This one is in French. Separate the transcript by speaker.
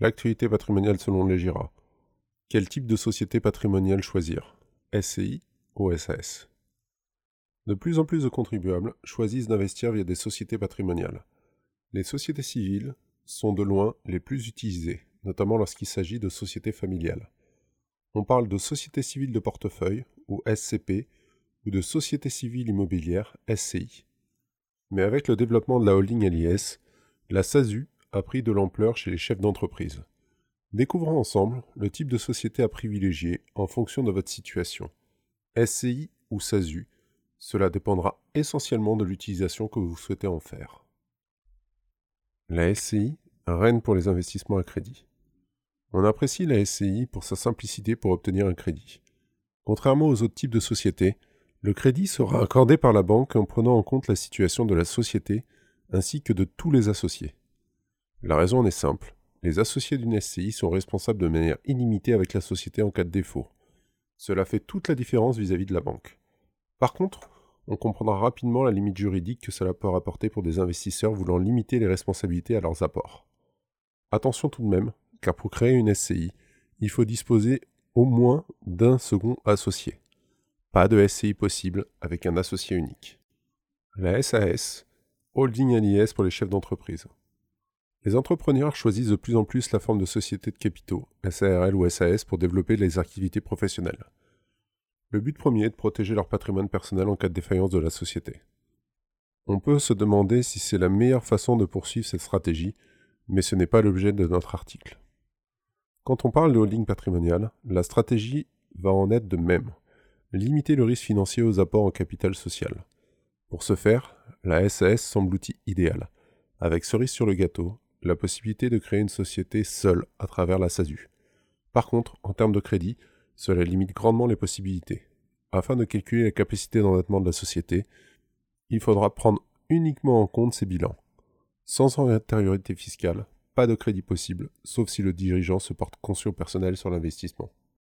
Speaker 1: L'actualité patrimoniale selon les GIRA. Quel type de société patrimoniale choisir? SCI ou SAS De plus en plus de contribuables choisissent d'investir via des sociétés patrimoniales. Les sociétés civiles sont de loin les plus utilisées, notamment lorsqu'il s'agit de sociétés familiales. On parle de société civile de portefeuille, ou SCP, ou de société civile immobilière, SCI. Mais avec le développement de la holding LIS, la SASU a pris de l'ampleur chez les chefs d'entreprise. Découvrons ensemble le type de société à privilégier en fonction de votre situation. SCI ou SASU, cela dépendra essentiellement de l'utilisation que vous souhaitez en faire. La SCI règne pour les investissements à crédit. On apprécie la SCI pour sa simplicité pour obtenir un crédit. Contrairement aux autres types de sociétés, le crédit sera accordé par la banque en prenant en compte la situation de la société ainsi que de tous les associés. La raison en est simple. Les associés d'une SCI sont responsables de manière illimitée avec la société en cas de défaut. Cela fait toute la différence vis-à-vis de la banque. Par contre, on comprendra rapidement la limite juridique que cela peut rapporter pour des investisseurs voulant limiter les responsabilités à leurs apports. Attention tout de même, car pour créer une SCI, il faut disposer au moins d'un second associé. Pas de SCI possible avec un associé unique. La SAS, Holding LIS pour les chefs d'entreprise. Les entrepreneurs choisissent de plus en plus la forme de société de capitaux, SARL ou SAS, pour développer les activités professionnelles. Le but premier est de protéger leur patrimoine personnel en cas de défaillance de la société. On peut se demander si c'est la meilleure façon de poursuivre cette stratégie, mais ce n'est pas l'objet de notre article. Quand on parle de holding patrimonial, la stratégie va en être de même. Limiter le risque financier aux apports en capital social. Pour ce faire, la SAS semble l'outil idéal. Avec cerise sur le gâteau, la possibilité de créer une société seule à travers la SASU. Par contre, en termes de crédit, cela limite grandement les possibilités. Afin de calculer la capacité d'endettement de la société, il faudra prendre uniquement en compte ses bilans. Sans antériorité fiscale, pas de crédit possible, sauf si le dirigeant se porte conscient personnel sur l'investissement.